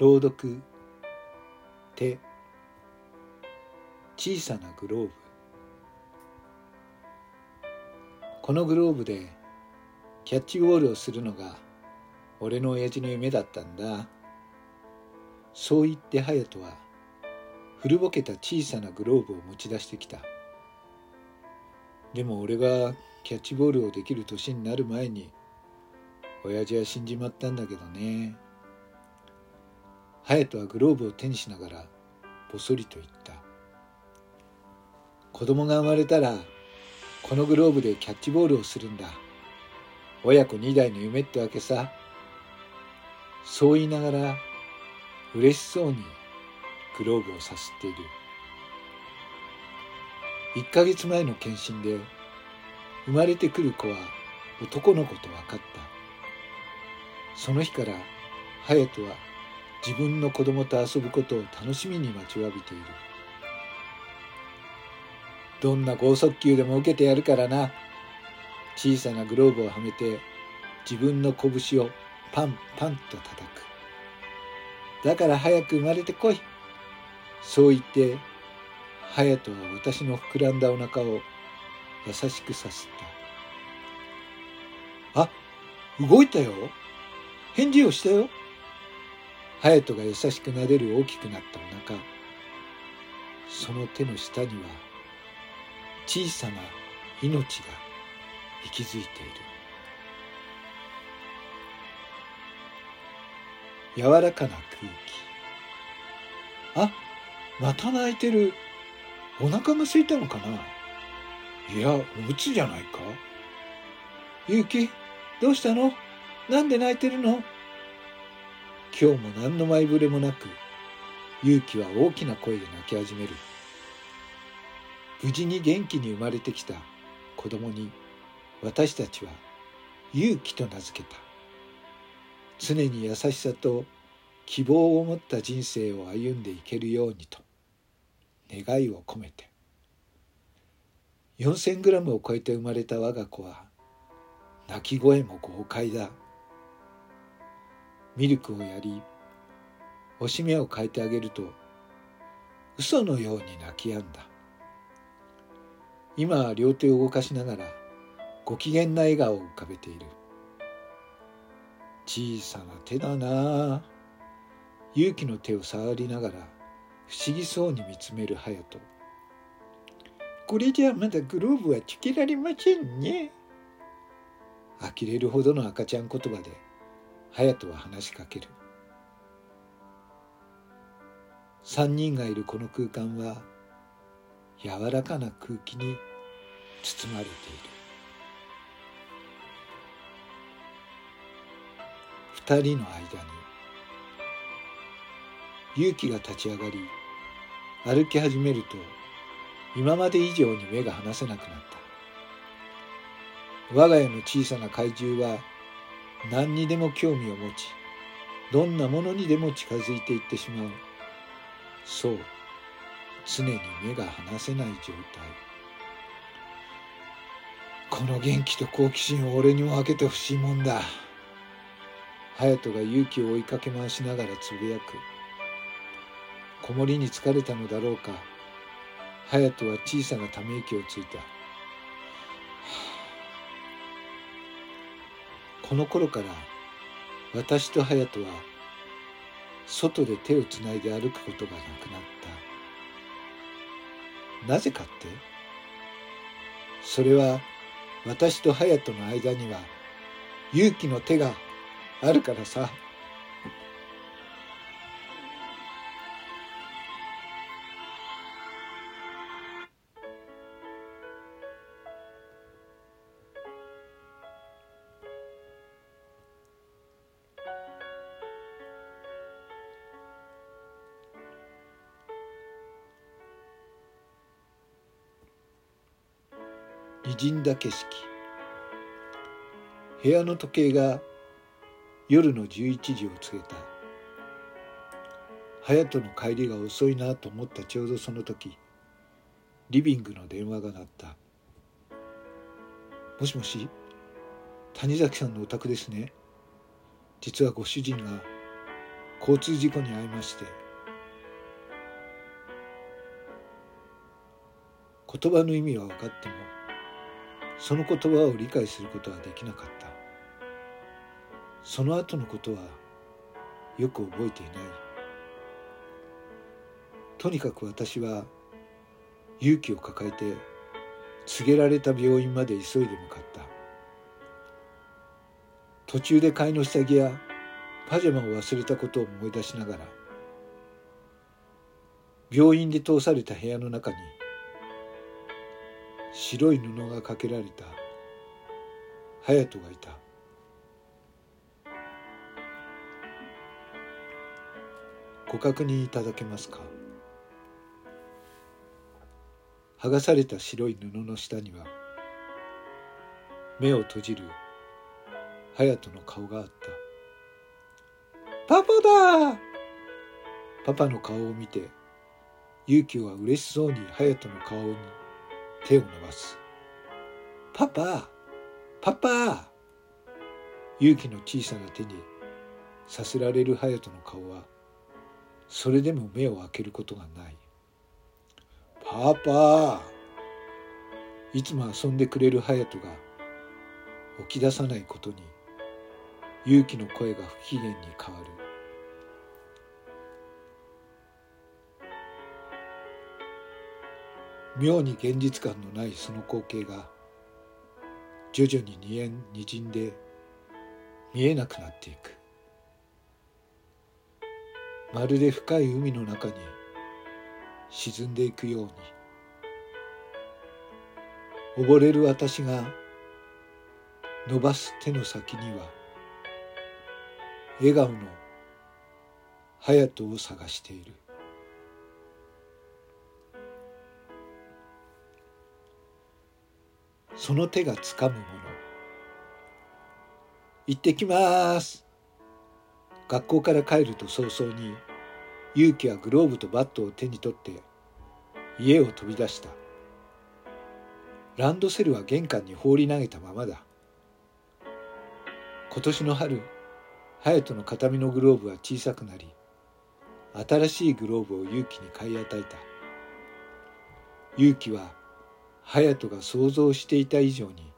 朗読手小さなグローブ。このグローブでキャッチボールをするのが俺の親父の夢だったんだ。そう言って隼人は古ぼけた小さなグローブを持ち出してきた。でも俺がキャッチボールをできる年になる前に親父は死んじまったんだけどね。隼人はグローブを手にしながらぼそりと言った。子供が生まれたらこのグローブでキャッチボールをするんだ。親子二代の夢ってわけさ。そう言いながら嬉しそうにグローブをさすっている。1ヶ月前の検診で生まれてくる子は男の子と分かった。その日から隼人は自分の子供と遊ぶことを楽しみに待ちわびている。どんな剛速球でも受けてやるからな。小さなグローブをはめて自分の拳をパンパンと叩く。だから早く生まれてこい。そう言って隼人は私の膨らんだお腹を優しくさすった。あ動いたよ。返事をしたよ。隼人が優しく撫でる大きくなったお腹その手の下には小さな命が息づいている。柔らかな空気。あまた泣いてる。お腹が空いたのかな。いやおむつじゃないか。ゆうきどうしたの？なんで泣いてるの？今日も何の前触れもなく勇気は大きな声で泣き始める。無事に元気に生まれてきた子供に私たちは勇気と名付けた。常に優しさと希望を持った人生を歩んでいけるようにと願いを込めて。4,000グラムを超えて生まれた我が子は泣き声も豪快だ。ミルクをやりおしめを変えてあげると嘘のように泣き止んだ。今は両手を動かしながらご機嫌な笑顔を浮かべている。小さな手だな。勇気の手を触りながら不思議そうに見つめる隼人。これじゃまだグローブはつけられませんね。呆れるほどの赤ちゃん言葉で隼人は話しかける。三人がいるこの空間は柔らかな空気に包まれている。二人の間に勇気が立ち上がり歩き始めると今まで以上に目が離せなくなった。我が家の小さな怪獣は何にでも興味を持ちどんなものにでも近づいていってしまう。そう常に目が離せない状態。この元気と好奇心を俺にも分けてほしいもんだ。隼人が勇気を追いかけ回しながらつぶやく。子守に疲れたのだろうか。隼人は小さなため息をついた。この頃から私と隼人は外で手をつないで歩くことがなくなったなぜかってそれは私と隼人の間には勇気の手があるからさ。滲んだ景色部屋の時計が夜の11時を告げた。隼人の帰りが遅いなと思った。ちょうどその時リビングの電話が鳴った。もしもし谷崎さんのお宅ですね。実はご主人が交通事故に遭いまして。言葉の意味は分かってもその言葉を理解することはできなかった。その後のことはよく覚えていない。とにかく私は勇気を抱えて告げられた病院まで急いで向かった。途中で買いの下着やパジャマを忘れたことを思い出しながら病院で通された部屋の中に白い布がかけられた。隼人がいた。ご確認いただけますか？剥がされた白い布の下には目を閉じる隼人の顔があった。パパだ！パパの顔を見て勇気は嬉しそうに隼人の顔に手を伸ばす。パパパパ勇気の小さな手にさせられる隼人の顔はそれでも目を開けることがない。パパいつも遊んでくれる隼人が起き出さないことに勇気の声が不機嫌に変わる。妙に現実感のないその光景が徐々に二円二陣で見えなくなっていく。まるで深い海の中に沈んでいくように。溺れる私が伸ばす手の先には笑顔の隼人を探している。その手がつかむもの。行ってきまーす。学校から帰ると早々に勇気はグローブとバットを手に取って家を飛び出した。ランドセルは玄関に放り投げたままだ。今年の春隼人の形見のグローブは小さくなり新しいグローブを勇気に買い与えた。勇気は隼人が想像していた以上に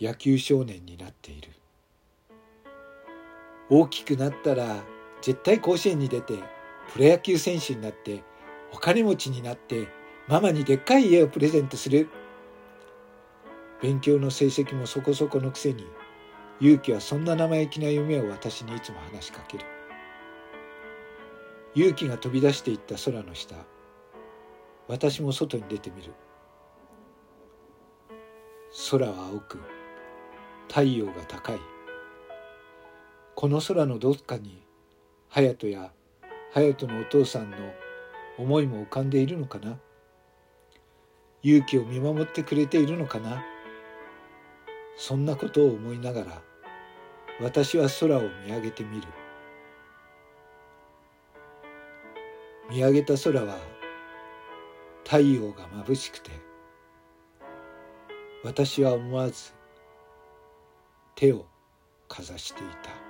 野球少年になっている。大きくなったら絶対甲子園に出てプロ野球選手になってお金持ちになってママにでっかい家をプレゼントする。勉強の成績もそこそこのくせに勇気はそんな生意気な夢を私にいつも話しかける。勇気が飛び出していった空の下私も外に出てみる。空は青く太陽が高い。この空のどっかに隼人や隼人のお父さんの思いも浮かんでいるのかな？勇気を見守ってくれているのかな？そんなことを思いながら私は空を見上げてみる。見上げた空は太陽が眩しくて私は思わず手をかざしていた。